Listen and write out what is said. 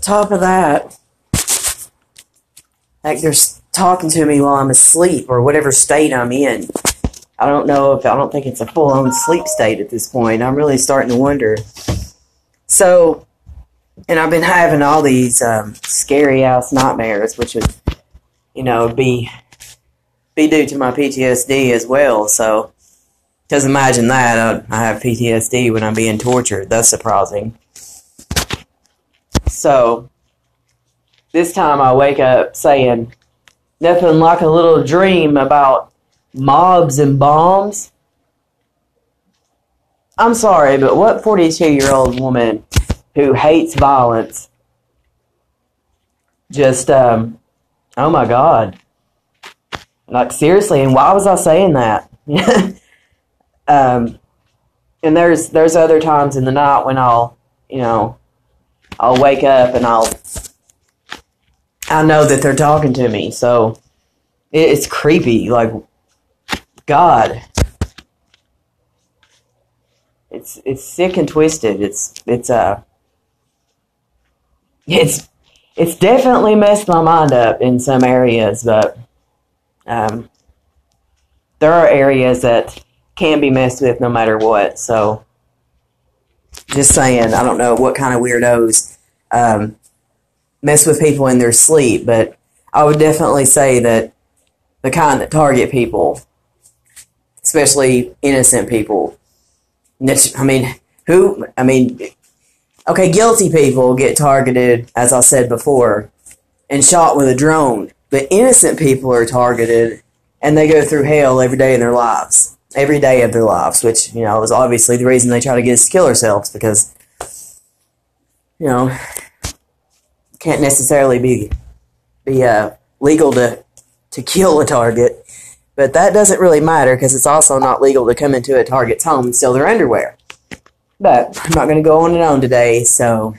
top of that, like they're talking to me while I'm asleep or whatever state I'm in. I don't know if I don't think it's a full on sleep state at this point. I'm really starting to wonder. So, and I've been having all these um, scary ass nightmares, which would, you know, be be due to my PTSD as well. So, just imagine that I, I have PTSD when I'm being tortured. That's surprising. So, this time I wake up saying nothing like a little dream about mobs and bombs. I'm sorry, but what 42 year old woman who hates violence just, um, oh my god. Like, seriously, and why was I saying that? um, and there's there's other times in the night when I'll, you know, I'll wake up and I'll I know that they're talking to me, so it, it's creepy. Like, God, it's it's sick and twisted. It's it's uh, it's it's definitely messed my mind up in some areas, but um, there are areas that can be messed with no matter what. So, just saying, I don't know what kind of weirdos um, mess with people in their sleep, but I would definitely say that the kind that target people, especially innocent people, I mean, who, I mean, okay, guilty people get targeted, as I said before, and shot with a drone, but innocent people are targeted and they go through hell every day in their lives. Every day of their lives, which, you know, is obviously the reason they try to get us to kill ourselves because, you know, can't necessarily be be uh, legal to to kill a target, but that doesn't really matter because it's also not legal to come into a target's home and steal their underwear. But I'm not going to go on and on today, so